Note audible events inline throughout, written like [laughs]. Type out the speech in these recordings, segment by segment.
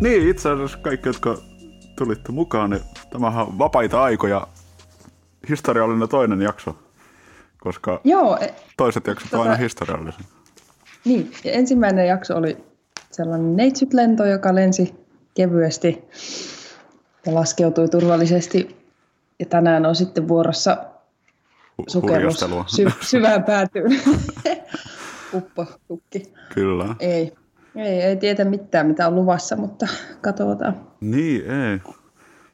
Niin, itse asiassa kaikki, jotka tulitte mukaan, niin tämähän on vapaita aikoja historiallinen toinen jakso, koska Joo, e- toiset jaksot on tota- aina historiallisia. niin. Ja ensimmäinen jakso oli sellainen neitsyt-lento, joka lensi kevyesti ja laskeutui turvallisesti. Ja tänään on sitten vuorossa sukellus sy- syvään päätyyn. [laughs] Uppo, tukki. Kyllä. Ei, ei, ei tiedä mitään, mitä on luvassa, mutta katsotaan. Niin, ei.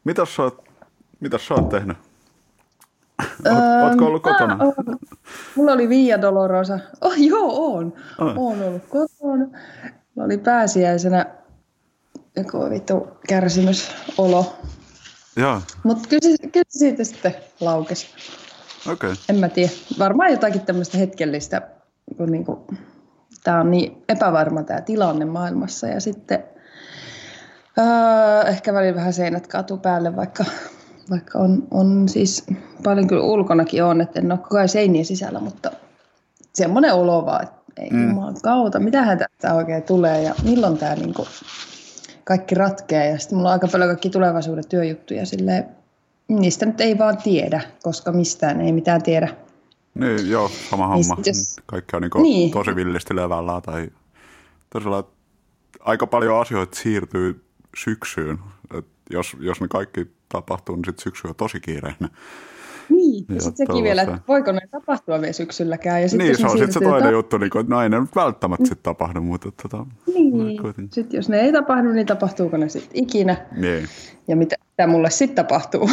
Mitäs sä oot, mitäs sä oot tehnyt? Öö, Oot, ootko ollut kotona? Oon. Mulla oli Via Dolorosa. [laughs] Oh, joo, on. Oon ollut kotona. Mulla oli pääsiäisenä joku vittu kärsimysolo. Joo, Mutta kyllä, kyllä siitä sitten laukesi. okei. Okay. En mä tiedä. Varmaan jotakin tämmöistä hetkellistä, kun niinku, tämä on niin epävarma tämä tilanne maailmassa. Ja sitten öö, ehkä välillä vähän seinät kaatuu päälle, vaikka, vaikka on, on siis paljon kyllä ulkonakin on, että en ole koko ajan seinien sisällä, mutta semmoinen olo vaan, että ei Mm. jumalan kautta, mitähän tästä oikein tulee ja milloin tämä niinku kaikki ratkeaa. Ja sitten mulla on aika paljon kaikki tulevaisuuden työjuttuja silleen, niistä nyt ei vaan tiedä, koska mistään ei mitään tiedä. Niin, joo, sama Niin homma. sit jos- Kaikki on niin Niin. tosi villisti levällä tai tosiaan aika paljon asioita siirtyy syksyyn. Et jos, jos ne kaikki tapahtuu, niin sitten syksy on tosi kiireinen. Niin, Joo, ja sitten sekin vielä, että voiko ne tapahtua vielä syksylläkään. Ja sit Niin, se on sitten se toinen ta- juttu, niin kuin, että no ei ne nyt välttämättä sitten tapahdu, mutta tota, Niin, kuitenkin. sitten jos ne ei tapahdu, niin tapahtuuko ne sitten ikinä? Niin. Ja mitä, mitä mulle sitten tapahtuu?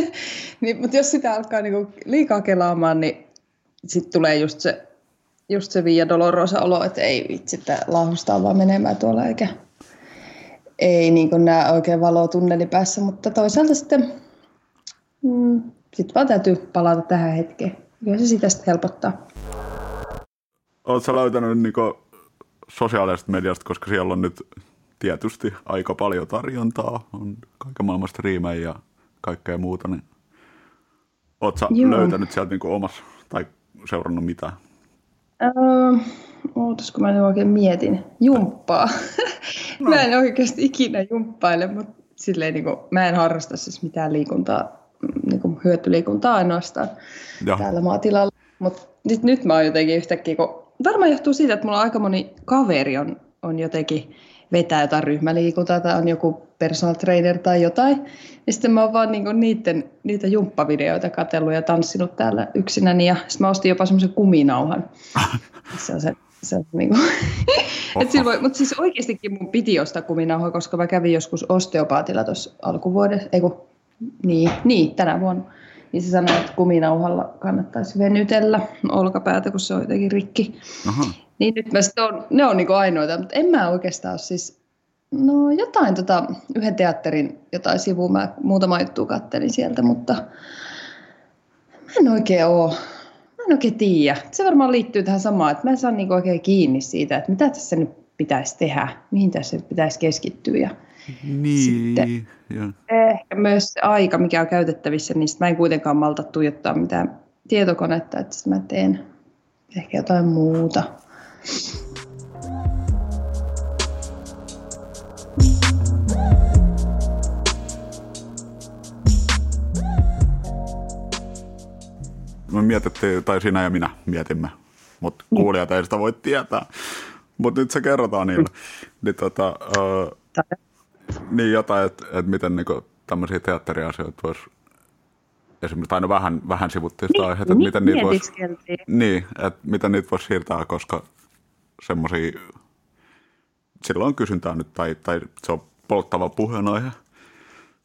[laughs] niin, mutta jos sitä alkaa niinku liikaa kelaamaan, niin sitten tulee just se, just se Via Dolorosa olo, että ei vitsi, että laahustaa vaan menemään tuolla, eikä ei niin näe oikein valoa tunnelin päässä, mutta toisaalta sitten mm, sit vaan täytyy palata tähän hetkeen. Kyllä se sitä sitten helpottaa. Oletko löytänyt niin sosiaalisesta mediasta, koska siellä on nyt tietysti aika paljon tarjontaa, on kaiken maailman striimejä ja kaikkea muuta, niin oletko löytänyt sieltä niin omassa tai seurannut mitään? Öö, ootas, kun mä nyt oikein mietin. Jumppaa. No. mä en oikeasti ikinä jumppaile, mutta silleen niin kuin, mä en harrasta siis mitään liikuntaa, niin kuin hyötyliikuntaa ainoastaan Joo. täällä maatilalla. Mutta nyt, nyt mä oon jotenkin yhtäkkiä, kun varmaan johtuu siitä, että mulla aika moni kaveri on, on jotenkin vetää jotain ryhmäliikuntaa tai on joku personal trainer tai jotain. Ja sitten mä oon vaan niinku niiden, niitä jumppavideoita katsellut ja tanssinut täällä yksinäni. Ja sitten mä ostin jopa semmoisen kuminauhan. [laughs] Se on se, se on niinku... [laughs] Et sillä voi, mutta siis oikeastikin mun piti ostaa kuminauhoja, koska mä kävin joskus osteopaatilla tuossa alkuvuodessa, ei kun, niin, niin, tänä vuonna. Niin se sanoi, että kuminauhalla kannattaisi venytellä olkapäätä, kun se on jotenkin rikki. Aha. Niin nyt mä sit on, ne on niinku ainoita, mutta en mä oikeastaan ole siis, no jotain tota, yhden teatterin jotain sivua, mä muutama juttu kattelin sieltä, mutta mä en oikein oo, mä en oikein tiedä. Se varmaan liittyy tähän samaan, että mä en saa niinku oikein kiinni siitä, että mitä tässä nyt pitäisi tehdä, mihin tässä nyt pitäisi keskittyä ja Niin, Sitten. joo. ehkä myös se aika, mikä on käytettävissä, niin mä en kuitenkaan malta tuijottaa mitään tietokonetta, että mä teen ehkä jotain muuta. Me mietittiin, tai sinä ja minä mietimme, mutta Niin. kuulijat ei sitä voi tietää. Mutta nyt se kerrotaan niille. Niin, tota, Tai- niin jotain, että et miten niinku tämmöisiä teatteriasioita voisi esimerkiksi, tai no vähän, vähän sivuttiin sitä aihetta, että miten niitä voisi niin, että miten niitä voisi siirtää, koska semmoisia, silloin on kysyntää nyt, tai, tai se on polttava puheenaihe.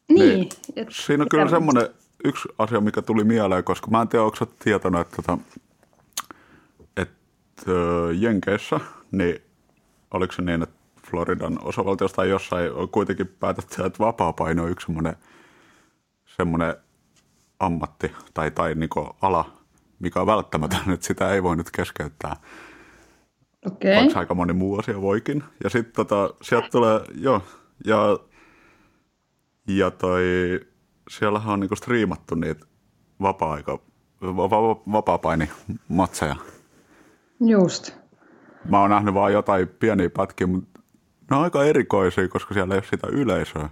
Niin. et- Siinä on kyllä semmoinen yksi asia, mikä tuli mieleen, koska mä en tiedä, onko sä tietoinen, että, tota, että Jenkeissä, niin oliko se niin, että Floridan osavaltiosta tai jossain on kuitenkin päätetty, että vapaa-paino on yksi semmoinen, semmoinen ammatti tai, tai niin ala, mikä on välttämätön, että sitä ei voi nyt keskeyttää. Okei. Vaikka aika moni muu asia voikin. Ja sitten tota, sieltä tulee, joo, ja, ja toi, siellähän on niinku striimattu niitä vapaa-aika, va, va, vapaa-paini-matseja. Just. Mä oon nähnyt vaan jotain pieniä pätkiä, mutta ne on aika erikoisia, koska siellä ei ole sitä yleisöä.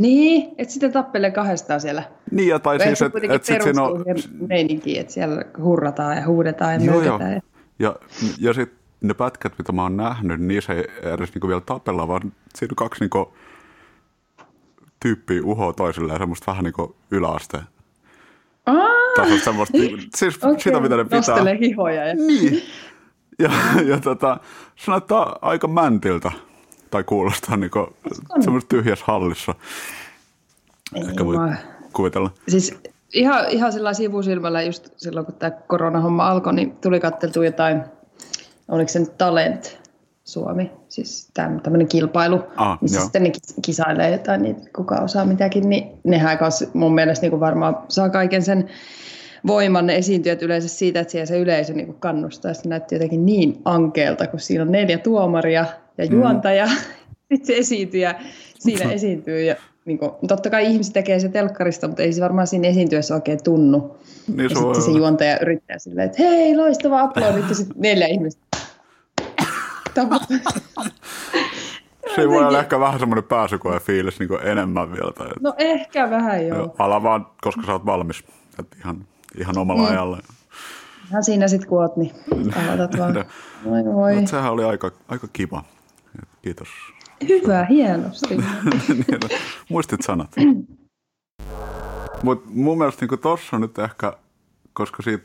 Niin, että sitten tappelee kahdestaan siellä. Niin, ja tai Ei siis, että kuitenkin et sit siinä on... siihen meininkiin, että siellä hurrataan ja huudetaan ja Joo, joo. mökötään. Ja, ja sitten ne pätkät, mitä mä oon nähnyt, niin niissä ei edes niinku vielä tapella, vaan siinä on kaksi niinku tyyppiä uhoa toisilleen, semmoista vähän niinku yläaste. Tasosta semmoista, siis okei. sitä mitä ne pitää. Nostelee hihoja. Ja... Niin. Ja, ja tota, se näyttää aika mäntiltä, tai kuulostaa niinku semmoista tyhjässä hallissa. Ehkä voi mä- kuvitella. Siis ihan, ihan sillä sivusilmällä just silloin, kun tämä koronahomma alkoi, niin tuli katteltu jotain, oliko se nyt Talent Suomi, siis tämmöinen kilpailu, Ah, missä joo. sitten ne kis- kisailee jotain, niin kuka osaa mitäkin, niin nehän kanssa mun mielestä niin varmaan saa kaiken sen voiman ne esiintyjät yleensä siitä, että siellä se yleisö niin kannustaa. Se näytti jotenkin niin ankeelta, kun siinä on neljä tuomaria ja juontaja, mm. [laughs] sitten se esiintyjä siinä [laughs] esiintyy. Ja, niin kuin, totta kai ihmiset tekee se telkkarista, mutta ei se varmaan siinä esiintyessä oikein tunnu. Niin Ja se sitten se juontaja yrittää silleen, että hei, loistava aplodit, ja sitten neljä ihmistä. Se voi olla ehkä vähän semmoinen pääsykoe fiilis niin enemmän vielä. Tai, No ehkä vähän joo. Ala vaan, koska sä oot valmis. Et ihan, ihan omalla mm. ajalla. Ihan siinä sitten kun oot, niin aloitat vaan. [laughs] No. Voi voi. Mutta sehän oli aika, aika kiva. Kiitos. Hyvä, hienosti. [laughs] Niin, Muistit sanat. Mutta mun mielestä niin tuossa nyt ehkä, koska siitä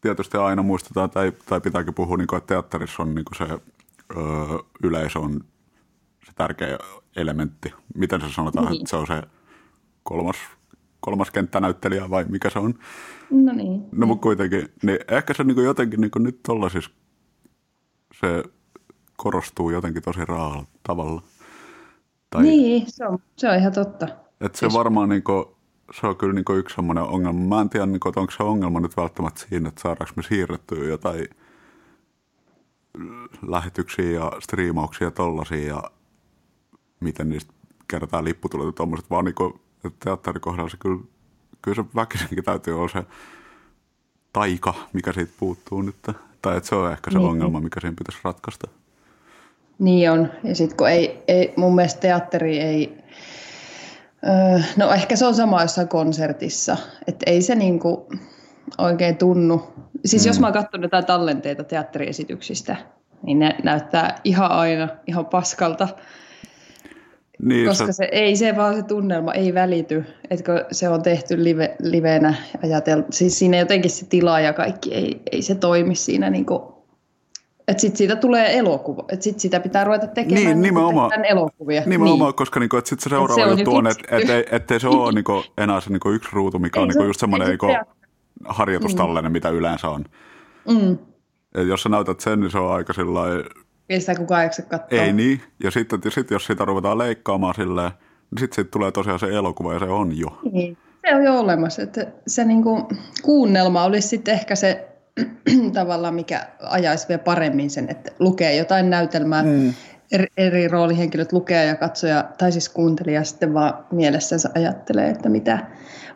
tietysti aina muistetaan, tai, tai pitääkin puhua, niin kuin, että teatterissa on niin se ö, yleisö on se tärkeä elementti. Miten se sanotaan, Niin. että se on se kolmas, kolmas kenttänäyttelijä vai mikä se on? No niin. No mutta kuitenkin, niin ehkä se niin jotenkin niin nyt tollaisissa se korostuu jotenkin tosi raalla tavalla. Tai, Niin, se on, se on ihan totta. että se varmaan niin kuin, se on kyllä niin kuin yksi semmoinen ongelma. Mä en tiedä, niin kuin, että onko se ongelma nyt välttämättä siinä, että saadaanko me siirrettyä jotain lähetyksiä ja striimauksia ja tollasia ja miten niistä kerätään lipputulot ja tommoset, vaan niin kuin, että teatterikohdalla se kyllä, kyllä se väkisinkin täytyy olla se taika, mikä siitä puuttuu nyt. Tai että se on ehkä se Niin. ongelma, mikä siinä pitäisi ratkaista. Niin on. Ja sitten kun ei, ei, mun mielestä teatteri ei, öö, no ehkä se on sama jossain konsertissa, että ei se niinku oikein tunnu. Siis mm. jos mä oon katsonut jotain tallenteita teatteriesityksistä, niin ne näyttää ihan aina ihan paskalta, Niin, koska se, ei se vaan se tunnelma ei välity, että kun se on tehty live, livenä ajateltu, siis siinä jotenkin se tila ja kaikki ei, ei se toimi siinä niinku, että sitten siitä tulee elokuva, että sitten sitä pitää ruveta tekemään Niin, niinku nimenomaan. tehdään elokuvia. Nimenomaan, niin. koska niinku, et sit se se seuraava on juttu nyt on, että et, et, ettei se ole niinku, enää se niinku yksi ruutu, mikä on Ei se niinku just semmoinen se niinku, teatteri. harjoitustallenne, mitä yleensä on. Mm. Et jos sä näytät sen, niin se on aika sillä Ei sitä kukaan jaksa katsoa. ei niin. Ja sitten sit, jos sitä ruvetaan leikkaamaan silleen, niin sitten siitä tulee tosiaan se elokuva ja se on jo. Niin. Se on jo olemassa. Että se niinku, kuunnelma olisi sitten ehkä se [clears throat] tavallaan, mikä ajaisi vielä paremmin sen, että lukee jotain näytelmää, mm. eri, eri roolihenkilöt lukee ja katsoja, tai siis kuuntelija sitten vaan mielessänsä ajattelee, että mitä.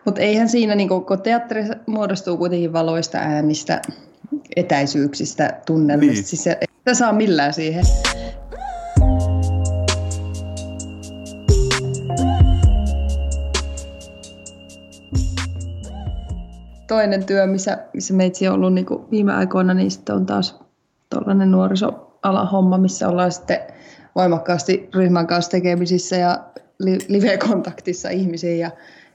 Mutta eihän siinä, niinku, kun teatteri muodostuu kuitenkin valoista, äänistä, etäisyyksistä, tunnelmista, Niin. siis se, sitä saa millään siihen. Toinen työ, missä, missä meitsi on ollut niin kuin viime aikoina, niin sitten on taas tuollainen nuorisoalan homma, missä ollaan sitten voimakkaasti ryhmän kanssa tekemisissä ja li- live-kontaktissa ihmisiin ja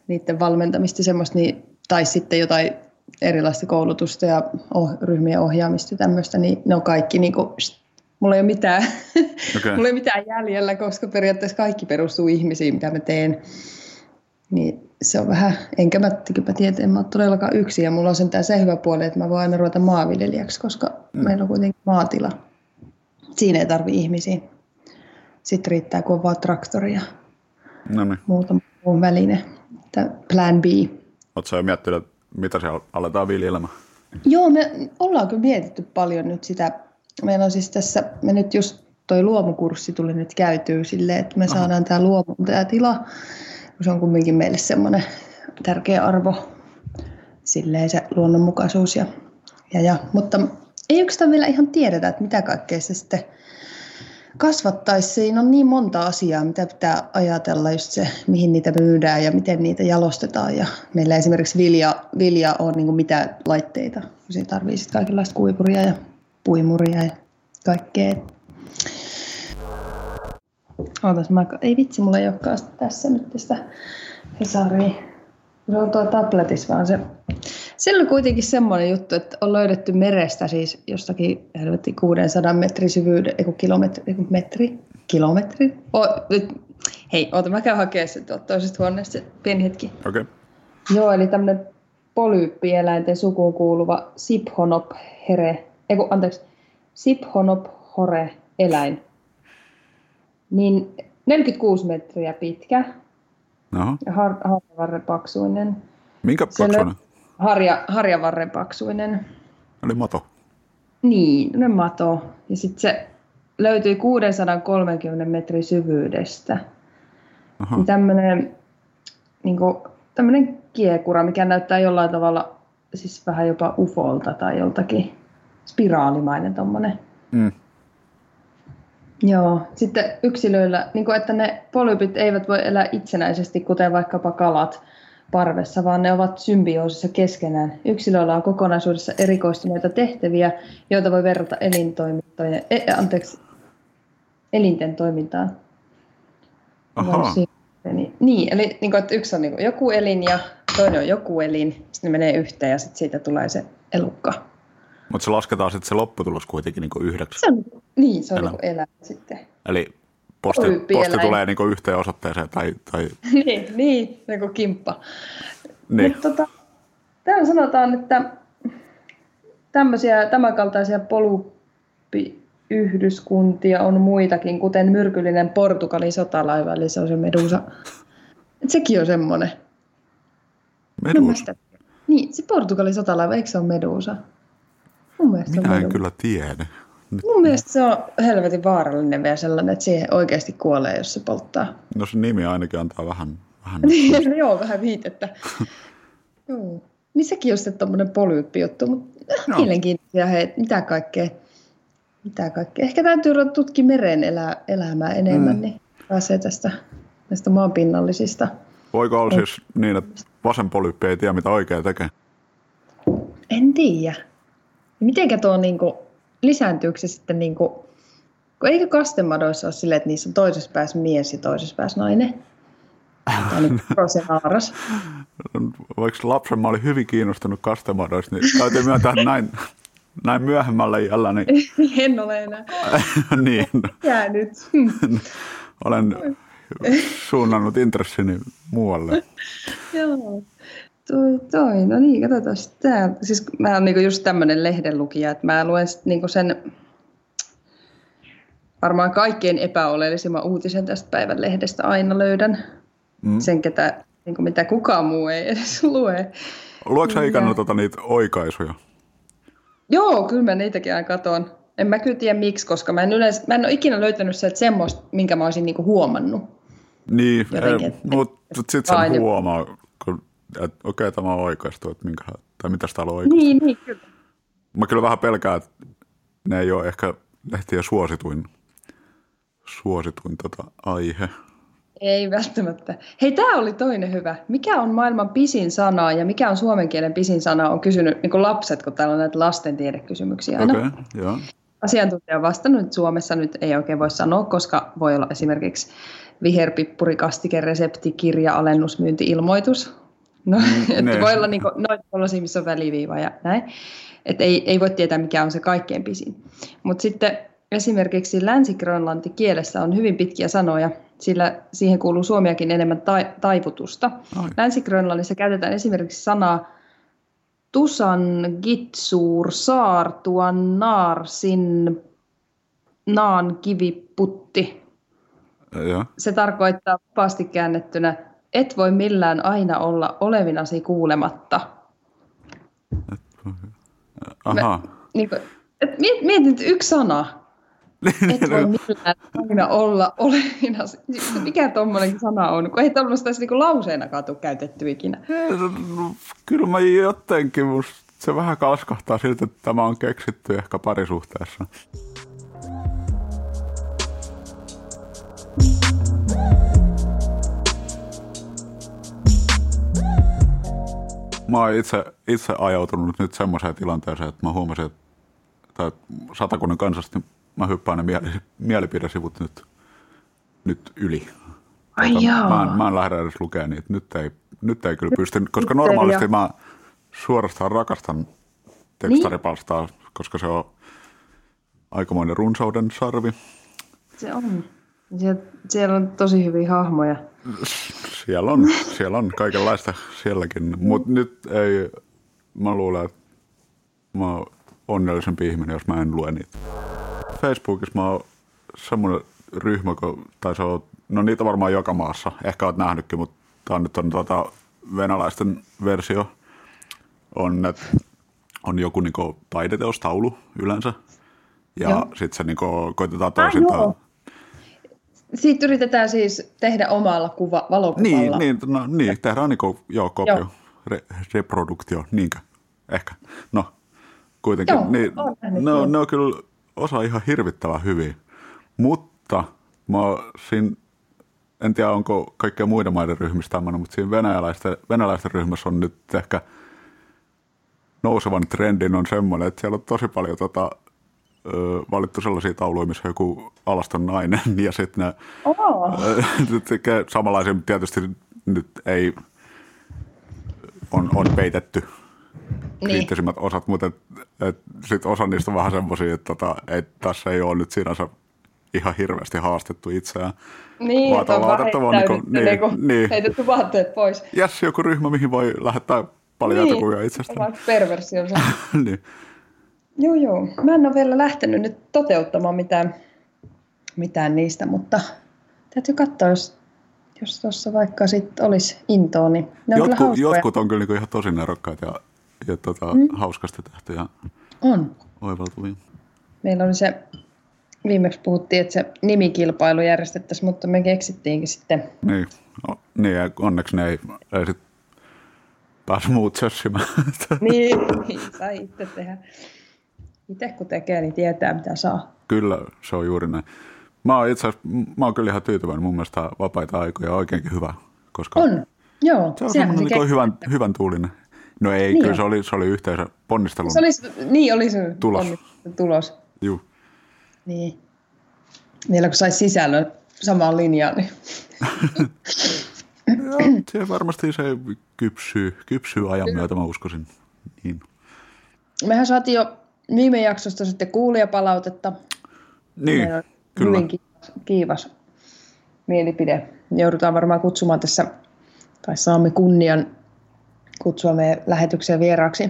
niiden valmentamista semmoista, niin, tai sitten jotain erilaista koulutusta ja oh, ryhmien ohjaamista ja tämmöistä, niin ne on kaikki niin kuin, mulla ei ole mitään, [laughs] Okei. mulla ei ole mitään jäljellä, koska periaatteessa kaikki perustuu ihmisiin, mitä mä teen. Niin se on vähän, enkä mä, mä tiedä, en mä ole todellakaan yksin. Ja mulla on sentään se hyvä puoli, että mä voin aina ruveta maanviljelijäksi, koska mm. meillä on kuitenkin maatila. Siinä ei tarvi ihmisiä. Sitten riittää, kun on vaan traktori ja No niin. muutama muu väline. Tämä plan B. Oletko jo miettinyt, mitä siellä aletaan viljelemään? Joo, me ollaan kyllä mietitty paljon nyt sitä. Meillä on siis tässä, me nyt just toi luomukurssi tuli nyt käytyy silleen, että me Aha. saadaan tämä luomu, tämä tila, se on kumminkin meille semmoinen tärkeä arvo, silleen se luonnonmukaisuus. Ja, ja, ja. Mutta ei oikeastaan vielä ihan tiedetä, että mitä kaikkea se sitten kasvattaisi. Siinä on niin monta asiaa, mitä pitää ajatella, just se, mihin niitä myydään ja miten niitä jalostetaan. Ja meillä esimerkiksi vilja, vilja on niin mitä laitteita. Siinä tarvii sitten kaikenlaista kuivuria ja puimuria ja kaikkea. Ootas, mä, ei vitsi, mulla ei olekaan tässä nyt tästä Hesaria. Se on tuo tabletissa vaan se. Siellä on kuitenkin semmoinen juttu, että on löydetty merestä siis jostakin helvetti 600 metri syvyyden, ei kilometri, ei metri, kilometri. O, nyt, hei, oota, mä käyn hakemaan se toisesta huoneesta pieni hetki. Okei. Okay. Joo, eli tämmöinen polyyppieläinten sukuun kuuluva Siphonop here, ei kun, anteeksi, Siphonop hore eläin niin 46 metriä pitkä Oho. ja har, harjavarren paksuinen. Minkä paksuinen? Harja, harjavarren paksuinen. Eli mato. Niin, ne mato. Ja sitten se löytyi 630 metrin syvyydestä. Niin tämmöinen niin tämmöinen kiekura, mikä näyttää jollain tavalla siis vähän jopa ufolta tai joltakin spiraalimainen tommonen. Mm. Joo, sitten yksilöillä, niin kuin, että ne polypit eivät voi elää itsenäisesti, kuten vaikkapa kalat parvessa, vaan ne ovat symbioosissa keskenään. Yksilöillä on kokonaisuudessa erikoistuneita tehtäviä, joita voi verrata elintoimintojen, e, anteeksi, elinten toimintaan. Aha. Niin, niin, eli niin kuin, että yksi on niin kuin joku elin ja toinen on joku elin, sitten ne menee yhteen ja sitten siitä tulee se elukka. Mutta se lasketaan sitten se lopputulos kuitenkin niinku yhdeksi. Se on, niin, se on niinku elämä sitten. Eli posti, posti tulee niinku yhteen osoitteeseen tai... tai... [laughs] niin, niin, niinku kimppa. Niin. Mutta tota, täällä sanotaan, että tämmöisiä, tämänkaltaisia poluppiyhdyskuntia on muitakin, kuten myrkyllinen Portugalin sotalaiva, eli se on se medusa. Et sekin on semmoinen. Medusa? Niin, se Portugalin sotalaiva, eikö se ole medusa? Mun Minä en kyllä tiedä. Nyt... Mun mielestä se on helvetin vaarallinen vielä sellainen, että siihen oikeasti kuolee, jos se polttaa. No se nimi ainakin antaa vähän... vähän [laughs] Joo, vähän viitettä. [laughs] Joo. Niin sekin on sitten tommonen polyyppi-juttu, mutta no. mielenkiintoisia, hei, mitä kaikkea, mitä kaikkea. Ehkä täytyy tutkia meren elä, elämää enemmän, mm. niin pääsee tästä näistä maanpinnallisista. Voiko olla siis niin, että vasen polyyppi ei tiedä, mitä oikea tekee? En tiedä. Mitenkä tuo niin kuin, lisääntyykö se sitten, niin kuin, kun eikö kastemadoissa ole silleen, että niissä on toisessa päässä mies ja toisessa päässä nainen? Niin. [laughs] Vaikka lapsen mä olin hyvin kiinnostunut kastemadoista, niin täytyy myöntää, että näin, näin myöhemmällä iällä. Niin... [laughs] en ole enää. [laughs] niin. Jää nyt. Olen suunnannut intressini muualle. Joo. Toi, toi, no niin, katsotaan sitä. Siis mä oon niinku just tämmöinen lehdenlukija, että mä luen niinku sen varmaan kaikkein epäoleellisimman uutisen tästä päivän lehdestä aina löydän. Mm. Sen, ketä, niinku mitä kukaan muu ei edes lue. Luetko sä ikään tota niitä oikaisuja? Joo, kyllä mä niitäkin aina katon. En mä kyllä tiedä miksi, koska mä en, yleensä, mä en ole ikinä löytänyt sieltä semmoista, minkä mä olisin niinku huomannut. Niin, mutta sitten sen huomaa, että okei, okay, tämä on oikeasti, että minkä, tai mitä sitä on oikeasti. Niin, niin, kyllä. Mä kyllä vähän pelkään, että ne ei ole ehkä lehtien suosituin, suosituin tota aihe. Ei välttämättä. Hei, tämä oli toinen hyvä. Mikä on maailman pisin sana ja mikä on suomen kielen pisin sana, on kysynyt niin lapset, kun täällä on näitä lastentiedekysymyksiä aina. Okay, joo. Asiantuntija on vastannut, että Suomessa nyt ei oikein voi sanoa, koska voi olla esimerkiksi viherpippuri, kastike, resepti, kirja, alennusmyynti, ilmoitus. No, mm, [laughs] että voi olla niin noita tuollaisia, missä on väliviiva ja näin. Että ei, ei voi tietää, mikä on se kaikkein pisin. Mutta sitten esimerkiksi länsi-grönlanti kielessä on hyvin pitkiä sanoja, sillä siihen kuuluu suomiakin enemmän ta- taivutusta. Länsi-Grönlannissa käytetään esimerkiksi sanaa tusan, gitsuur, saartuan, naarsin, naan, kivi, putti. Ja. Se tarkoittaa vapaasti käännettynä et voi millään aina olla olevinasi kuulematta. Aha. Niin kuin, et miet- mietin, että yksi sana. Et [laughs] voi millään aina olla olevinasi. Mikä tuommoinen sana on? Kun ei tuommoista edes niinku lauseenakaan tule käytetty ikinä. Kyllä mä jotenkin, musta se vähän kalskahtaa siltä, että tämä on keksitty ehkä parisuhteessa. Mä oon itse, itse ajautunut nyt semmoiseen tilanteeseen, että mä huomasin, että tai satakunnan kansasta niin mä hyppään ne mieli, mielipidesivut nyt, nyt yli. Ai Tota, jaa. mä, en, mä en lähde edes lukemaan niitä. Nyt ei, nyt ei kyllä pysty, koska normaalisti mä suorastaan rakastan tekstaripalstaa, koska se on aikamoinen runsauden sarvi. Se on. Siellä, siellä on tosi hyviä hahmoja. Siellä on, siellä on kaikenlaista sielläkin, mutta nyt ei, mä luulen, että mä oon onnellisempi ihminen, jos mä en lue niitä. Facebookissa mä oon semmoinen ryhmä, kun, tai se on, no niitä varmaan joka maassa, ehkä oot nähnytkin, mutta tää on nyt on tota venäläisten versio, on, että on joku niinku taideteostaulu yleensä, ja sitten se niinku koitetaan Ah, toisintaan. Siitä yritetään siis tehdä omalla kuva, valokuvalla. Niin, niin, no, niin tehdään niinku, joo, kopio, Joo. Re, reproduktio, niinkö? Ehkä. No, kuitenkin. Joo, niin, nähnyt, ne, on, ne on kyllä osa ihan hirvittävän hyvin. Mutta mä siinä, en tiedä onko kaikkia muiden maiden ryhmistä tämmöinen, mutta siinä venäläisten, venäläisten ryhmässä on nyt ehkä nousevan trendin on semmoinen, että siellä on tosi paljon tota, valittu sellaisia tauluja, missä joku alaston nainen, [laughs] ja sitten ne Oh. samanlaisia, mutta tietysti nyt ei on, on peitetty Niin. kriittisimmät osat, mutta et, et sit osa niistä on vähän semmoisia, että tota, et tässä ei ole nyt sinänsä ihan hirveästi haastettu itseään. Niin, Vaan on tavallaan vaan otettava niinku- heittäydytty, niin, niinku, niin. heitetty vaatteet pois. Jes, joku ryhmä, mihin voi lähettää paljon niin. kuvia itsestään. Omat perversionsa. [laughs] niin. Joo, joo. Mä en ole vielä lähtenyt nyt toteuttamaan mitään, mitään niistä, mutta täytyy katsoa, jos, jos tuossa vaikka sit olisi intoa, niin ne on kyllä Jotku, hauskoja. jotkut on kyllä niinku ihan tosi nerokkaita ja, ja tota, mm. hauskasti tehty ja On. oivaltuvia. Meillä oli se, viimeksi puhuttiin, että se nimikilpailu järjestettäisiin, mutta me keksittiinkin sitten. Niin, no, niin ja onneksi ne ei, ei sit pääse muut sössimään. Niin, niin [laughs] sai itse tehdä. Itse kun tekee, niin tietää mitä saa. kyllä, se on juuri näin. Mä oon itse asiassa, mä oon kyllä ihan tyytyväinen. Mun mielestä vapaita aikoja on oikeinkin hyvä. Koska On, joo. Se on semmoinen se niin hyvän, hyvän tuulinen. No ei, Niin kyllä on. se oli, se oli yhteensä ponnistelun. Se olisi, niin oli se Tulos. tulos. Juu. Niin. Vielä kun saisi sisällön samaan linjaan, niin [laughs] Joo, se varmasti se kypsyy, kypsyy ajan myötä, mä uskoisin. Niin. mehän saatiin jo viime jaksosta sitten kuulijapalautetta. Niin, Meillä on kyllä. hyvin kiivas, kiivas mielipide. Joudutaan varmaan kutsumaan tässä, tai saamme kunnian kutsua meidän lähetykseen vieraaksi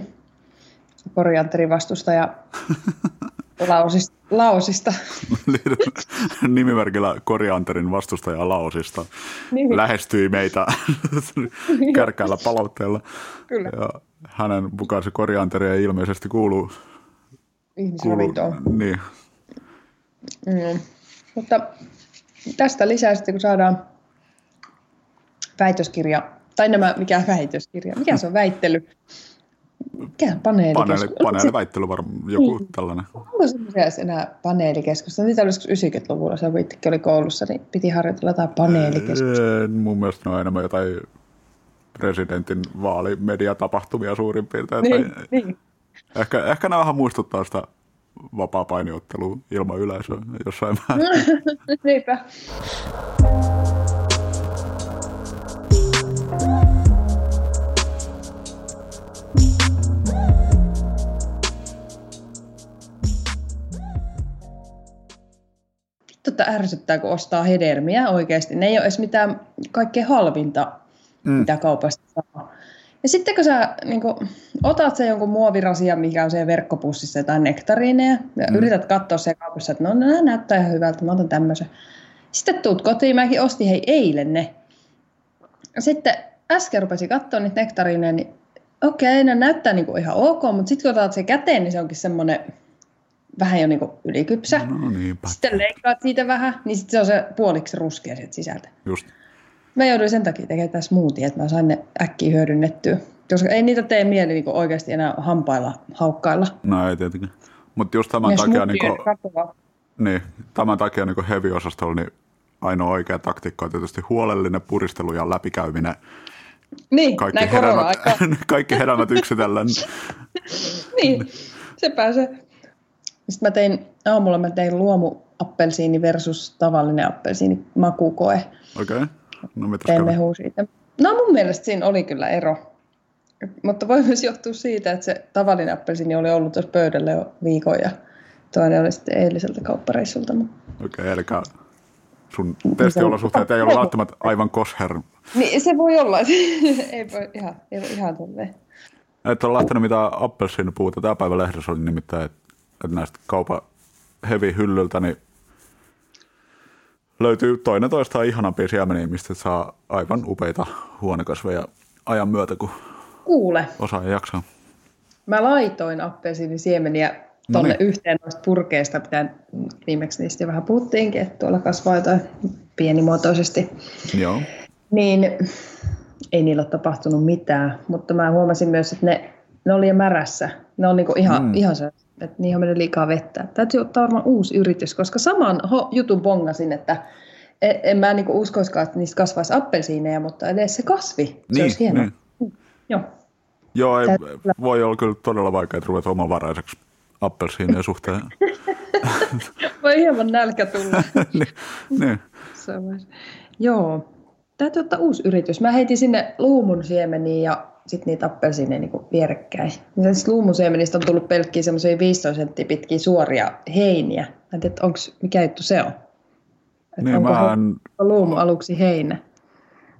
korianterin vastustaja [laughs] Laosista. Laosista. Nimimerkillä Korianterin vastustaja Laosista Niin. lähestyi meitä [laughs] kärkäällä palautteella. Kyllä. Ja hänen mukaan se Korianteri ei ilmeisesti kuulu, kuulu Ihmisravintoon. niin, Mm. Mutta tästä lisää sitten, kun saadaan väitöskirja, tai nämä, mikä väitöskirja, mikä se on väittely? Mikä on paneeli, paneelikeskustelu? paneeliväittely varmaan, joku Niin. tällainen. Onko semmoisia enää paneelikeskustelua? Niitä olisi 90-luvulla, se itsekin oli koulussa, niin piti harjoitella jotain paneelikeskustelua. Ee, Mun mielestä ne on enemmän jotain presidentin vaalimediatapahtumia suurin piirtein. Niin, Tai niin. Ehkä, ehkä nämä vähän muistuttaa sitä vapaa-painiottelua ilman yleisöä jossain määrin. [laughs] Niinpä. Vittu, että ärsyttää, kun ostaa hedelmiä oikeasti. Ne ei ole edes mitään kaikkein halvinta, mm. mitä kaupasta saa. Ja sitten kun sä niin kun, otat sen jonkun muovirasian, mikä on siellä verkkopussissa jotain nektariineja, ja mm. yrität katsoa siellä kaupassa, että no nämä näyttää ihan hyvältä, mä otan tämmöisen. Sitten tuut kotiin, mäkin ostin hei eilen ne. sitten äsken rupesin katsoa niitä nektariineja, niin okei, ne näyttää niinku ihan ok, mutta sitten kun otat se käteen, niin se onkin semmoinen vähän jo niinku ylikypsä. No niinpä. Sitten leikkaat siitä vähän, niin sitten se on se puoliksi ruskea sieltä sisältä. Just. Mä jouduin sen takia tekemään tässä smoothie, että mä sain ne äkkiä hyödynnettyä. Koska ei niitä tee mieli niinku oikeasti enää hampailla haukkailla. No ei tietenkin. Mutta just tämän Ne takia, niinku, katoaa. niin, tämän takia niinku heavy-osastolla niin ainoa oikea taktiikka on tietysti huolellinen puristelu ja läpikäyminen. Niin, Kaikki näin hedelmät, [laughs] kaikki hedelmät yksitellen. [laughs] niin, se pääsee. Sitten mä tein, aamulla mä tein luomu appelsiini versus tavallinen appelsiini makukoe. Okei. Okay. No mehua siitä. No mun mielestä siinä oli kyllä ero. Mutta voi myös johtua siitä, että se tavallinen appelsiini oli ollut tuossa pöydällä jo viikon ja toinen oli sitten eiliseltä kauppareissulta. Okei, eli sun testiolosuhteet ei ole välttämättä aivan kosher. Niin se voi olla. [laughs] ei voi ihan, ei voi ihan tolleen. Et ole lähtenyt mitään appelsiinipuuta. Tämä päivä lehdessä oli nimittäin, että et näistä kaupan heavy hyllyltä niin löytyy toinen toistaan ihanampia siemeniä, mistä saa aivan upeita huonekasveja ajan myötä, kun Kuule, osaa ja jaksaa. mä laitoin appelsiinin siemeniä No tuonne niin. yhteen noista purkeista, mitä viimeksi niistä jo vähän puhuttiinkin, että tuolla kasvaa jotain pienimuotoisesti. Joo. Niin ei niillä ole tapahtunut mitään, mutta mä huomasin myös, että ne, ne oli jo märässä. Ne on niinku ihan, mm. ihan se, että niihin on mennyt liikaa vettä. Täytyy ottaa varmaan uusi yritys, koska saman ho, jutun bongasin, että en, en mä niinku uskoiskaan, että niistä kasvaisi appelsiineja, mutta edes se kasvi, se Niin, olisi hienoa. niin. Joo. Joo, ei, voi olla kyllä todella vaikea ruveta omavaraiseksi appelsiinien [laughs] suhteen. Voi hieman nälkä tulla. [laughs] niin, niin. Joo. Täytyy ottaa uusi yritys. Mä heitin sinne luumun siemeniä ja sitten niitä appelsiineja niin vierekkäin. Ja siis luumun siemenistä on tullut pelkkiä semmoisia 15 senttiä pitkiä suoria heiniä. Mä en onko, mikä juttu se on. Et niin onko mä en, luumu aluksi heinä?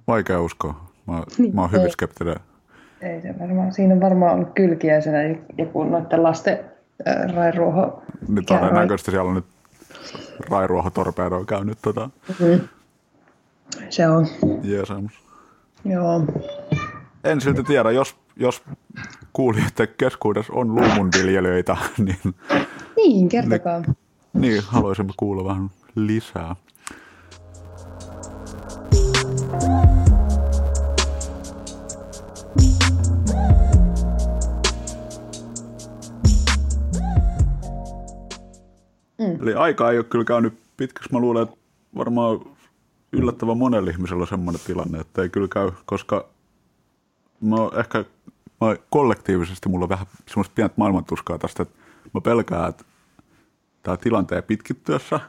vaikea uskoa. Mä, Niin, [laughs] mä oon hyvin ei. skeptinen. Ei se varmaan. Siinä on varmaan ollut kylkiäisenä joku noiden lasten äh, rairuoho. Niin todennäköisesti siellä on nyt rairuohotorpedo käynyt tota Se on. jeesamus. Joo. En silti tiedä, jos, jos kuulijoiden keskuudessa on luumunviljelijöitä, [laughs] niin, Niin, kertokaa. niin haluaisimme kuulla vähän lisää. Mm. Eli aika ei ole kyllä käynyt pitkäksi. Mä luulen, että varmaan yllättävän monella ihmisellä on semmoinen tilanne, että ei kyllä käy, koska mä ehkä mä kollektiivisesti mulla on vähän semmoista pientä maailmantuskaa tästä, että mä pelkään, että tämä tilanteen pitkittyessä,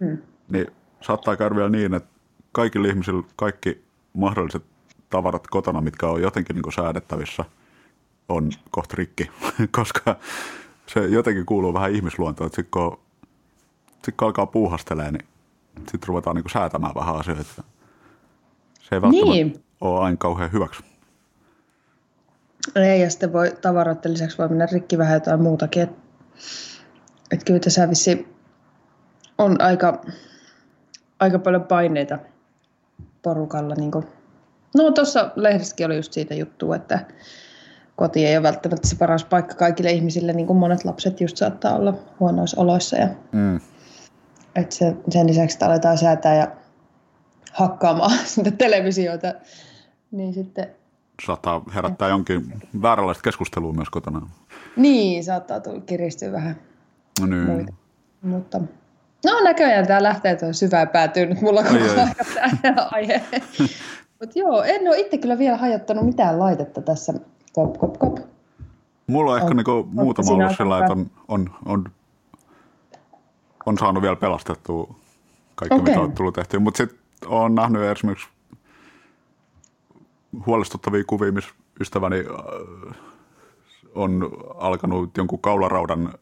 Mm. niin saattaa käydä vielä niin, että kaikilla ihmisillä kaikki mahdolliset tavarat kotona, mitkä on jotenkin niin säädettävissä, on kohta rikki, [laughs] koska se jotenkin kuuluu vähän ihmisluontoon, että sitten kun, sit kun alkaa puuhastelemaan, niin sitten ruvetaan niin säätämään vähän asioita. Se ei välttämättä Niin. ole aina kauhean hyväksi. Ei, ja sitten voi tavaroiden lisäksi voi mennä rikki vähän jotain muutakin. Että et kyllä tässä vissi on aika, aika paljon paineita porukalla. Niin kuin. No tuossa lehdessäkin oli just siitä juttu, että koti ei ole välttämättä se paras paikka kaikille ihmisille, niin kuin monet lapset just saattaa olla huonoissa oloissa. Ja, Mm. et se, sen lisäksi, että aletaan säätää ja hakkaamaan [laughs] sitä televisioita, niin sitten Saattaa herättää jonkin vääränlaista keskustelua myös kotona. Niin, saattaa tulla kiristyä vähän. No niin. Muita. Mutta no näköjään tämä lähtee tuon syvään päätyy nyt mulla koko ajan tämä aihe. Mutta joo, en ole itse kyllä vielä hajottanut mitään laitetta tässä. Kop, kop, kop. Mulla on ehkä On- niinku muutama ollut sillä, että on, on, on, on saanut vielä pelastettua kaikki, Okei. mitä on tullut tehtyä. Mutta sitten olen nähnyt esimerkiksi huolestuttavia kuvia, missä ystäväni äh, on alkanut jonkun kaularaudan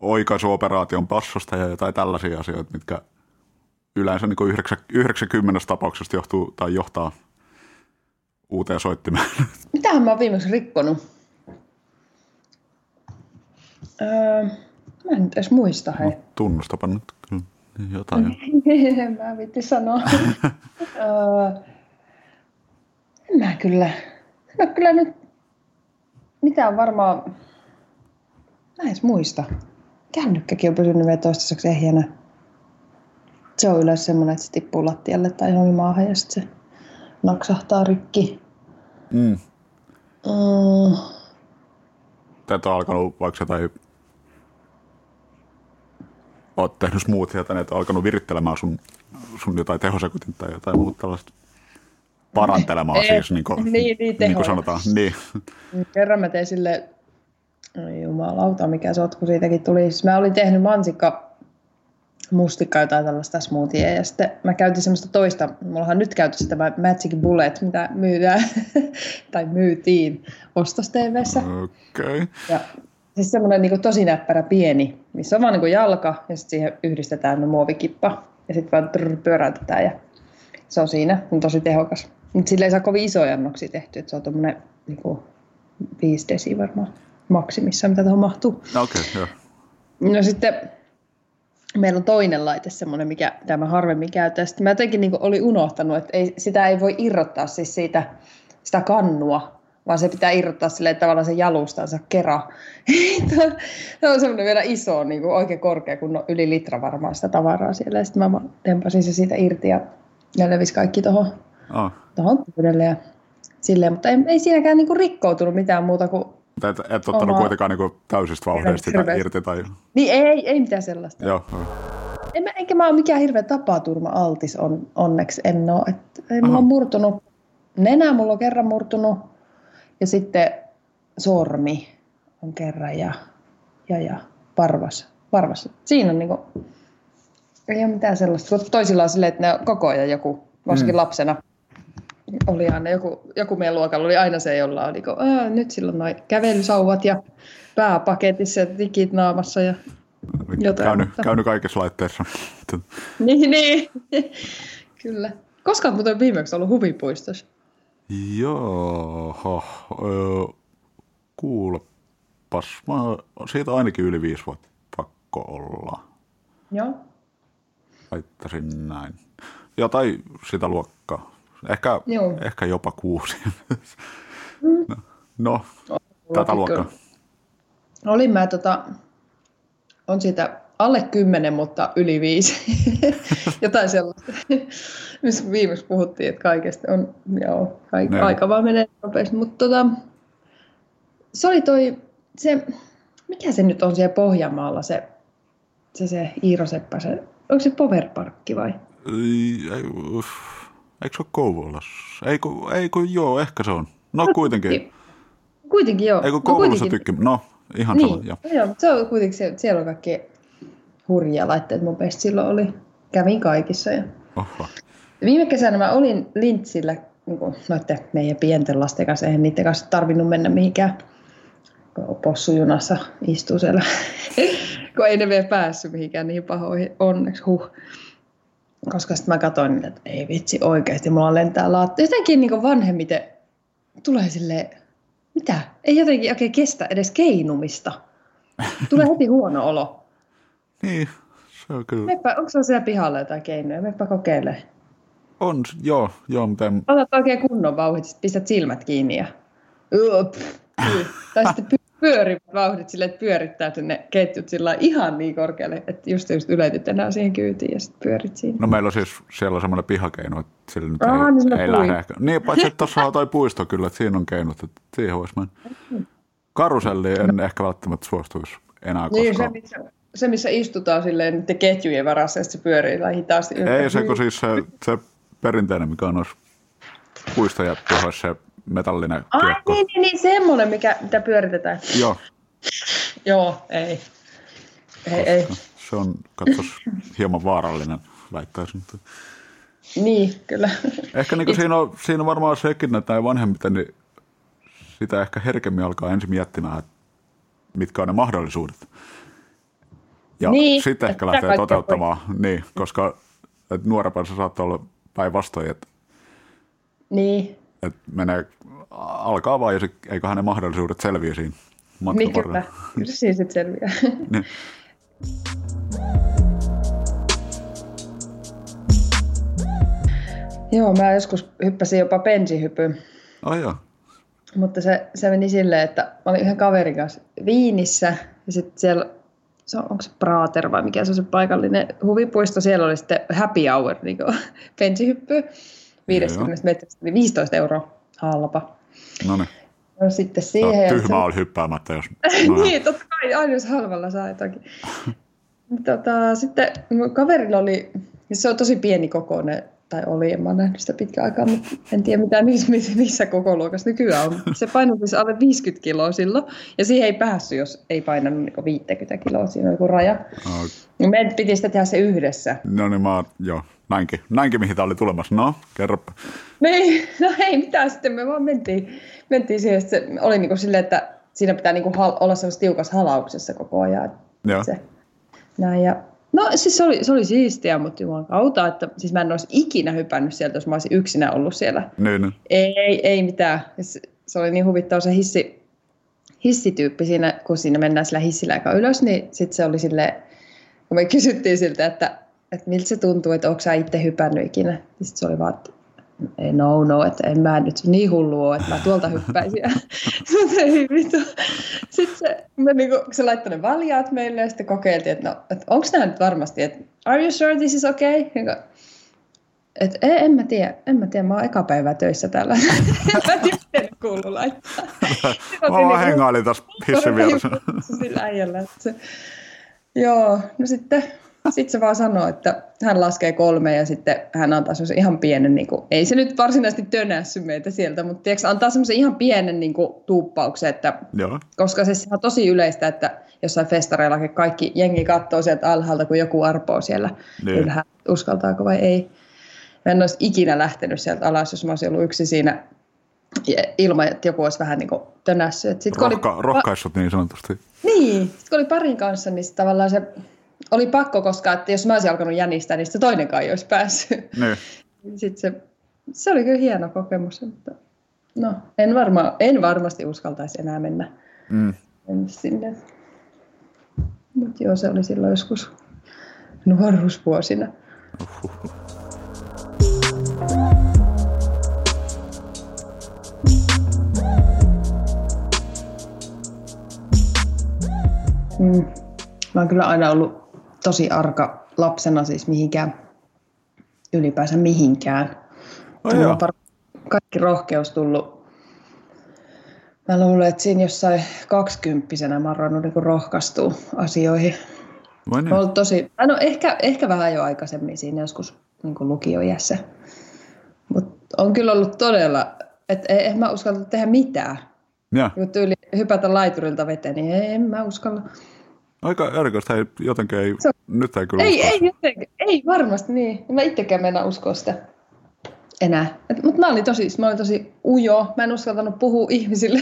oikaisuoperaation passosta ja jotain tällaisia asioita, mitkä yleensä niin 90 tapauksesta johtuu tai johtaa uuteen soittimeen. [laughs] Mitähän mä oon viimeksi rikkonut? Öö, mä en nyt edes muista, hei. Tunnustapa nyt jotain. [laughs] en mä viitti sanoa. [laughs] öö, En mä kyllä. Mä kyllä nyt mitään varmaan... Mä en edes muista. Kännykkäkin on pysynyt vielä toistaiseksi ehjänä. Se on yleensä semmoinen, että se tippuu lattialle tai johonkin maahan ja sitten se naksahtaa rikki. Mm. Mm, Tätä on alkanut vaikka jotain oot tehnyt smoothia tänne, että on alkanut virittelemään sun, sun jotain tehosekotin tai jotain muuta tällaista parantelemaan Ei, siis, niin kuin, [laughs] niin, niin, niin kuin sanotaan. Niin. Kerran mä tein sille, Oi jumalauta, mikä sotku siitäkin tuli. Siis mä olin tehnyt mansikka mustikka jotain tällaista smoothia ja sitten mä käytin semmoista toista, mullahan nyt käytössä tämä Magic Bullet, mitä myydään [laughs] tai myytiin ostos TVssä. Okei. Okay. Ja siis semmoinen niin tosi näppärä pieni, missä on vaan niin jalka ja sitten siihen yhdistetään muovikippa ja sitten vaan trrr, pyöräytetään ja se on siinä, on tosi tehokas. Mutta sillä ei saa kovin isoja annoksia tehty, että se on tuommoinen niin 5 desi varmaan maksimissa, mitä tuohon mahtuu. No, Okei, okay, joo. No sitten meillä on toinen laite, semmoinen, mikä tämä harvemmin käytetään. Sitten mä jotenkin niin olin unohtanut, että ei, sitä ei voi irrottaa siis siitä, sitä kannua, vaan se pitää irrottaa silleen, että tavallaan se jalustansa kera. [laughs] Tämä on semmoinen vielä iso, niin kuin oikein korkea, kun on yli litra varmaan sitä tavaraa siellä. Ja sitten mä tempasin se siitä irti ja, ja levisi kaikki tuohon Oh. tohon pöydälle ja silleen. Mutta ei, ei siinäkään niin kuin rikkoutunut mitään muuta kuin et, et ottanut Oma- kuitenkaan niin täysistä vauhdista sitä irti tai... Niin ei, ei mitään sellaista. Joo. En mä, enkä mä ole mikään hirveä tapaturma-altis on, onneksi en ole. Et, ei, mulla on murtunut, nenä mulla on kerran murtunut ja sitten sormi on kerran ja, ja, ja varvas. varvas. Siinä on niinku, ei ole mitään sellaista. Toisilla on silleen, että ne on koko ajan joku, varsinkin mm. lapsena, oli aina joku, joku meidän luokalla oli aina se, jolla oli, kun, Aa, nyt silloin noin kävelysauvat ja pääpaketissa ja tikit naamassa ja Jotain, käynyt, mutta- käynyt kaikissa laitteissa. [laughs] Niin, niin. [laughs] Kyllä. Koska olet muuten viimeksi ollut huvipuistossa? Joo, öö, kuulepas, mä, siitä on ainakin yli viisi vuotta pakko olla. Joo. Laittaisin näin. Ja tai sitä luokkaa. Ehkä, Joo. ehkä jopa kuusi. no, no tätä luokkaa. Olin mä tota, on siitä alle kymmenen, mutta yli viisi. [laughs] Jotain sellaista. Missä viimeksi puhuttiin, että kaikesta on, joo, kaik, aika vaan menee nopeasti. Mutta tota, se oli toi, se, mikä se nyt on siellä Pohjanmaalla, se, se, se Iiro Seppä, se, onko se Powerparkki vai? Ei, ei, uff. Eikö se ole Kouvolassa? Ei kun, ei kun joo, ehkä se on. No kuitenkin. Kuitenkin joo. Ei kun No Kouvolassa kuitenkin. tykki. No, ihan niin. sama. Joo. joo, mutta se on kuitenkin, se, siellä on kaikki hurjia laitteet mun mielestä silloin oli. Kävin kaikissa. Ja... Oho. Viime kesänä mä olin Lintsillä niin noiden meidän pienten lasten kanssa, eihän niiden kanssa tarvinnut mennä mihinkään. Possujunassa istuu siellä, [laughs] kun ei ne vielä päässyt mihinkään niihin pahoihin, onneksi huh. Koska sitten mä katsoin, että ei vitsi oikeasti, mulla lentää laattu. Jotenkin niin vanhemmiten tulee silleen, mitä? Ei jotenkin oikein kestä edes keinumista. Tulee heti huono olo. [laughs] Niin, se on kyllä. Meppä, onko se siellä pihalla jotain keinoja? Meppä kokeile. On, joo, joo, mutta Otat oikein kunnon vauhdit, sit pistät silmät kiinni ja... Yö, pff, yö. tai sitten py- pyörivät vauhdit silleen, että pyörittää sinne ketjut sillä ihan niin korkealle, että just just yletyt enää siihen kyytiin ja sitten pyörit siinä. No meillä on siis siellä on semmoinen pihakeino, että sillä nyt Aa, ei, niin ei lähde ehkä. Niin, paitsi että tuossa on toi puisto kyllä, että siinä on keinot, että siihen voisi mennä. Karuselli en ehkä välttämättä suostuisi enää, koska... Niin, se missä, se, missä istutaan silleen niiden ketjujen varassa ja se pyörii hitaasti. Ei se, kun siis se, se perinteinen, mikä on noissa puistojättihoissa se metallinen Ai kiekko. niin, niin, niin, semmoinen, mikä, mitä pyöritetään. Joo, [laughs] Joo, ei. Ei, ei. se on, katsos, hieman vaarallinen, väittäisin. Niin, kyllä. Ehkä niin siinä, on, siinä on varmaan sekin, että näin vanhemmiten, niin sitä ehkä herkemmin alkaa ensin miettimään, että mitkä on ne mahdollisuudet. Ja Niin, sitten ehkä lähtee toteuttamaan, niin, koska nuorempana se saattaa olla päinvastoin, että, Niin, että menee, alkaa vaan ja sit, eiköhän ne mahdollisuudet selviä siinä matkan niin kyllä. varrella. Kyllä se siinä sitten selviää. Niin. Joo, mä joskus hyppäsin jopa bensihypyyn Ai joo. Mutta se, se meni silleen, että mä olin yhden kaverin kanssa Viinissä ja sitten siellä, se on, onko se Prater vai mikä se on se paikallinen huvipuisto, siellä oli sitten happy hour, niin kuin [laughs] pensihyppy, 50 metristä, eli 15 euroa halpa. No niin. No sitten No, siihen. ja tyhmä se- oli hyppäämättä, jos... [laughs] No, niin, totta kai, aina jos halvalla saa jotakin. [laughs] tota, sitten kaverilla oli, se on tosi pieni kokoinen, tai oli, en mä nähnyt sitä pitkään aikaa, mutta en tiedä mitä missä, missä koko luokassa nykyään on. Se painoi siis alle 50 kiloa silloin, ja siihen ei päässyt, jos ei painanut niin 50 kiloa, siinä on joku raja. no, Ja meidän piti sitä tehdä se yhdessä. no niin, mä joo, näinkin. Näinkin, mihin tää oli tulemassa. No, kerropa. Niin, no ei mitään, sitten me vaan mentiin, mentiin siihen, että se oli niin kuin silleen, että siinä pitää niin kuin hal- olla semmoisessa tiukassa halauksessa koko ajan. Joo. Se, näin, ja, no siis se oli, se oli siistiä, mutta jumalan kautta, että siis mä en olisi ikinä hypännyt sieltä, jos mä olisin yksinä ollut siellä. Niin. Ei, ei mitään. Se, se oli niin huvittava se hissi, hissityyppi siinä, kun siinä mennään sillä hissillä aika ylös, niin sitten se oli sille, kun me kysyttiin siltä, että, että miltä se tuntuu, että onko sä itse hypännyt ikinä. Niin sitten se oli vaan, että no, no, että en mä nyt niin hullu ole, että mä tuolta hyppäisin. [laughs] Mutta ei vittu. Sitten se, me niinku, se laittoi ne valjaat meille ja sitten kokeiltiin, että, no, että onko nämä nyt varmasti, että are you sure this is okay? Niinku, et, en, en mä tiedä, en mä tiedä, mä oon eka päivää töissä täällä. [laughs] en mä tiedä, miten kuuluu laittaa. [laughs] Mä vaan hengailin tässä hissin vieressä. Sillä äijällä, se, joo, no sitten sit se vaan sanoo, että hän laskee kolme ja sitten hän antaa semmoisen ihan pienen, niin kuin, ei se nyt varsinaisesti tönässy meitä sieltä, mutta tiedätkö, antaa semmoisen ihan pienen niin kuin, tuuppauksen, että Joo. koska se on tosi yleistä, että jossain festareillakin kaikki jengi katsoo sieltä alhaalta, kun joku arpoo siellä Niin. ylhäällä, uskaltaako vai ei. Mä en olisi ikinä lähtenyt sieltä alas, jos mä olisin ollut yksi siinä ilman, että joku olisi vähän niin kuin tönässyt. Sitten kun oli, Rohka, rohkaissut niin sanotusti. niin, sit kun oli parin kanssa, niin tavallaan se oli pakko, koska että jos mä olisin alkanut jänistää, niin sitten toinenkaan ei olisi päässyt. Niin. [laughs] Sitten se, se oli kyllä hieno kokemus, mutta no, en, varma, en varmasti uskaltaisi enää mennä, Mm. mennä sinne. Mutta joo, se oli silloin joskus nuoruusvuosina. Mm. Mä oon kyllä aina ollut tosi arka lapsena siis mihinkään, ylipäänsä mihinkään. Joo. on par- kaikki rohkeus tullut. Mä luulen, että siinä jossain kaksikymppisenä mä oon niinku rohkaistua asioihin. Vai niin? ollut tosi, no ehkä, ehkä vähän jo aikaisemmin siinä joskus niin lukioiässä. Mutta on kyllä ollut todella, että en mä uskalla tehdä mitään. Ja. Kun tyyli hypätä laiturilta veteen, niin en mä uskalla. Aika erikoista, ei, jotenkin ei, Se- nyt ei kyllä Ei, usko. ei, jotenkin, ei varmasti niin. Mä itsekään mennä uskoa sitä enää. Mutta mä olin tosi, mä olin tosi ujo. Mä en uskaltanut puhua ihmisille.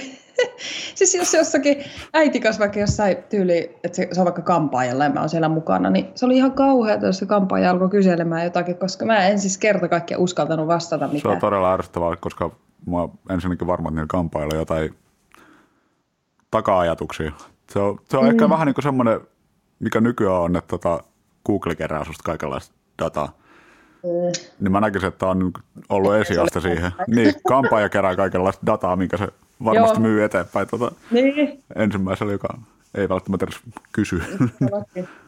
[laughs] siis jos jossakin äitikas vaikka jossain tyyli, että se, se on vaikka kampaajalla ja mä oon siellä mukana, niin se oli ihan kauheata, jos se kampaaja alkoi kyselemään jotakin, koska mä en siis kerta kaikkiaan uskaltanut vastata Se on mitään. todella ärsyttävää, koska mä ensinnäkin varma, että niillä kampailla on jotain taka-ajatuksia. Se on, se on mm. ehkä vähän niin kuin semmoinen, mikä nykyään on, että tota, Google kerää susta kaikenlaista dataa. Mm. Niin mä näkisin, että on ollut esiasta siihen. Niin, kampaaja kerää kaikenlaista dataa, minkä se varmasti Joo. myy eteenpäin tota, Niin, ensimmäisellä, joka ei välttämättä edes kysy.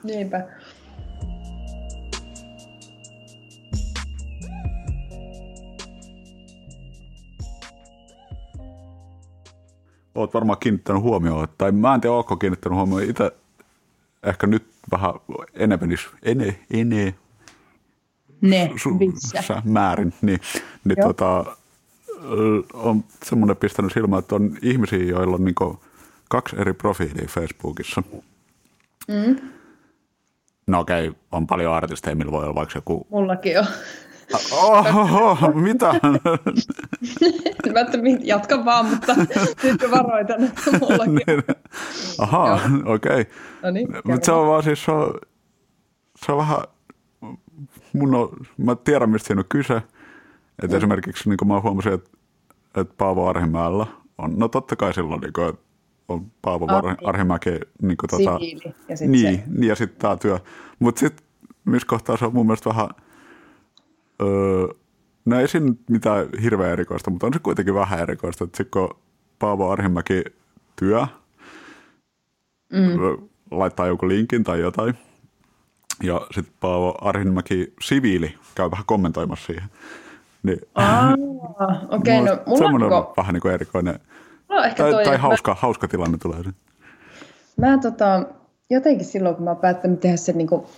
niinpä. Oot varmaan kiinnittänyt huomioon, tai mä en tiedä, ootko kiinnittänyt huomioon. Itse ehkä nyt vähän enevenis, ene, ene, Ne, su- määrin, niin, niin Joo. tota, on semmoinen pistänyt silmään, että on ihmisiä, joilla on niinku kaksi eri profiilia Facebookissa. Mm. No okei, okay, on paljon artisteja, millä voi olla vaikka joku, Mullakin on. Oho, mitä? [laughs] Mä jatka vaan, mutta nyt varoitan, että mullakin. Niin. Ahaa, okei. Okay. No niin, Mutta se on vaan siis, se on, se on vähän, mun on, mä tiedän mistä siinä on kyse. Että mm. esimerkiksi niin mä huomasin, että, että Paavo Arhimäellä on, no totta kai silloin niin kuin, on Paavo Ah, Ar- niin. Arhimäki niin kuin, tota, Siviili ja sit niin, se- niin, ja sitten tämä työ. Mutta sitten missä kohtaa se on mun mielestä vähän öö, No ei siinä mitään hirveän erikoista, mutta on se kuitenkin vähän erikoista, että sitten kun Paavo Arhimäki työ, mm. laittaa joku linkin tai jotain, ja sitten Paavo Arhimäki siviili käy vähän kommentoimassa siihen. Niin, okei, okay, no mulla on, vähän niin kuin erikoinen, on ehkä tai, toi, tai hauska, hauska tilanne tulee. Mä, mä tota, jotenkin silloin, kun mä oon päättänyt tehdä sen niinku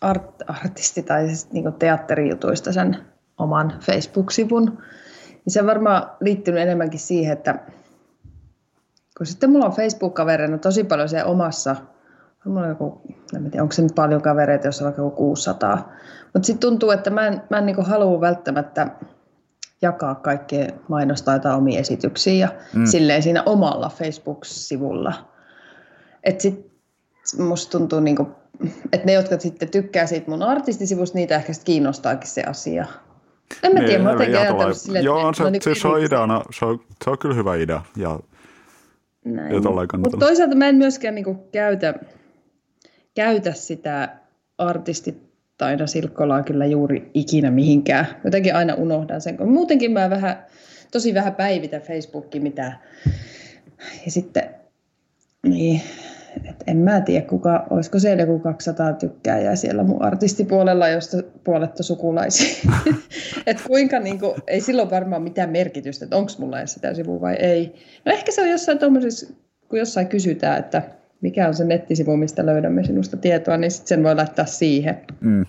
art, artisti- tai siis niinku teatterijutuista sen oman Facebook-sivun, niin se on varmaan liittynyt enemmänkin siihen, että kun sitten mulla on Facebook-kavereina tosi paljon se omassa, mulla on joku, en tiedä, onko se nyt paljon kavereita, jos on vaikka joku 600, mutta sitten tuntuu, että mä en, mä en niinku halua välttämättä jakaa kaikkea mainostaa jotain omia esityksiä ja mm. silleen siinä omalla Facebook-sivulla. Että sit musta tuntuu niinku, että ne, jotka sitten tykkää siitä mun artistisivusta, niitä ehkä sit kiinnostaakin se asia. En mä tiedä, mä jotenkin ajatellut silleen, Joo, että on se, on niinku siis se on ideana, se on, se on kyllä hyvä idea. Ja, Näin. ja Mutta toisaalta mä en myöskään niinku käytä, käytä sitä artistittaina Silkkolaa kyllä juuri ikinä mihinkään. Jotenkin aina unohdan sen. kun Muutenkin mä vähän, tosi vähän päivitän Facebookia mitään. Ja sitten, niin, et en mä tiedä, kuka, olisiko siellä joku 200 tykkääjää siellä mun artistipuolella, josta puolet on sukulaisia. [laughs] et kuinka, niin kuin, ei silloin varmaan mitään merkitystä, että onko mulla edes sitä sivua vai ei. No ehkä se on jossain tuommoisessa, kun jossain kysytään, että mikä on se nettisivu, mistä löydämme sinusta tietoa, niin sit sen voi laittaa siihen. Mm.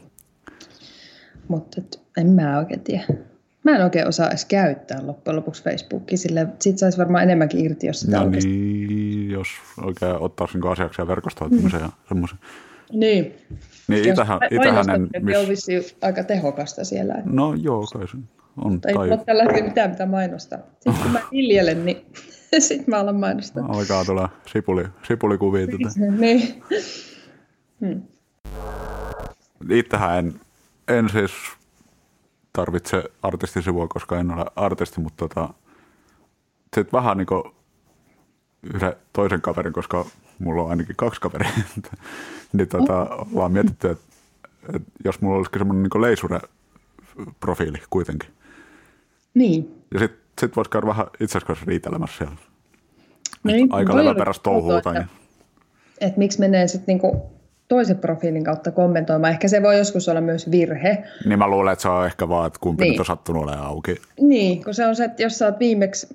Mutta en mä oikein tiedä. Mä en oikein osaa edes käyttää loppujen lopuksi Facebookia, sillä siitä saisi varmaan enemmänkin irti, jos sitä No oikeasti... niin, jos oikein ottaisi niin asiaksi ja verkostoitumisen ja semmoisen. Niin. Niin itähän, itähän en... mainostaminen Miss... on vissiin aika tehokasta siellä. Että No joo, kai se on. ei Tai mulla ole tällä hetkellä mitään, mitä mainostaa. Sitten kun mä [laughs] hiljelen, niin [laughs] sitten mä alan mainostaa. alkaa tulla sipuli, sipulikuvia. Tätä. Niin. Itsehän en, en siis tarvitse artistisivua, koska en ole artisti, mutta tota, sitten vähän niin kuin yhden toisen kaverin, koska mulla on ainakin kaksi kaveria, [laughs] niin tota, ollaan mietitty, että, että jos mulla olisikin semmoinen niin leisure-profiili kuitenkin. niin. Ja sitten sit voisi käydä vähän itse asiassa riitelemässä siellä. niin. Aika leväperäistä Tai... että, että miksi menee sitten niinku toisen profiilin kautta kommentoimaan. Ehkä se voi joskus olla myös virhe. Niin mä luulen, että se on ehkä vaan, että kumpi Niin. nyt on sattunut olemaan auki. Niin, kun se on se, että jos sä oot viimeksi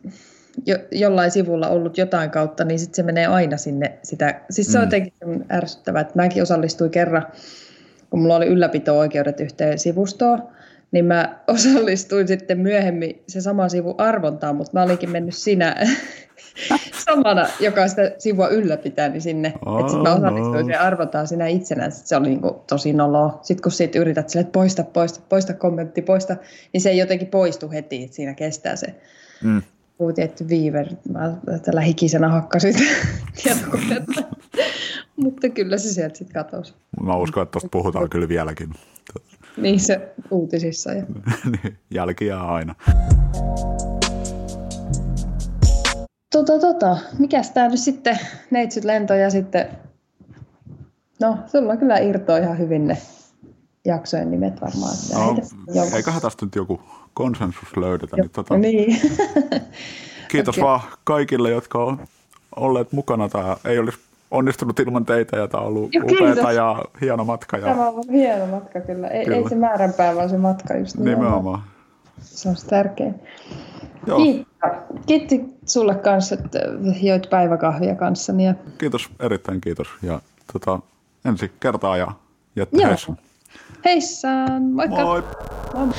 jo, jollain sivulla ollut jotain kautta, niin sitten se menee aina sinne sitä. Siis se on jotenkin semmoinen ärsyttävää, että mäkin osallistuin kerran, kun mulla oli ylläpito-oikeudet yhteen sivustoon, niin mä [laughs] osallistuin sitten myöhemmin se sama sivu arvontaan, mutta mä olinkin mennyt siinä [laughs] samana, joka sitä sivua ylläpitää, niin sinne. Oh, että sit mä osallistuin no. siihen arvontaan sinä itsenään. Sit se oli niinku tosi noloa. Sitten kun siitä yrität sille, että poista, poista, poista kommentti, poista, niin se ei jotenkin poistu heti, että siinä kestää se Mm. joku tietty viiver. Mä tällä hikisenä hakkasin [laughs] tietokonetta. Mutta kyllä se sieltä sitten katosi. Mä uskon, että tuosta puhutaan kyllä vieläkin. Niin se uutisissa. Ja. [laughs] Niin, Jälki jää aina. Tota, tota, mikäs tää nyt sitten, neitsyt lento ja sitten, no sulla kyllä irtoaa ihan hyvin ne jaksojen nimet varmaan. No, eiköhän tästä nyt joku konsensus löydetä. Niin tota, Niin. [laughs] kiitos Okei. vaan kaikille, jotka on olleet mukana. Tämä ei olisi onnistunut ilman teitä ja tämä on ollut kiitos. ja hieno matka. Ja Tämä on hieno matka kyllä. Ei, Kyllä. ei se määränpää, vaan se matka just nimenomaan. Se on se tärkein. Joo, Kiitti. Kiitti sulle kanssa, että joit päiväkahvia kanssani. Ja... kiitos, erittäin kiitos. Ja tota, ensi kertaa ja jättä Joo. heissä. Heissaan, moikka! Moi! Moi moi.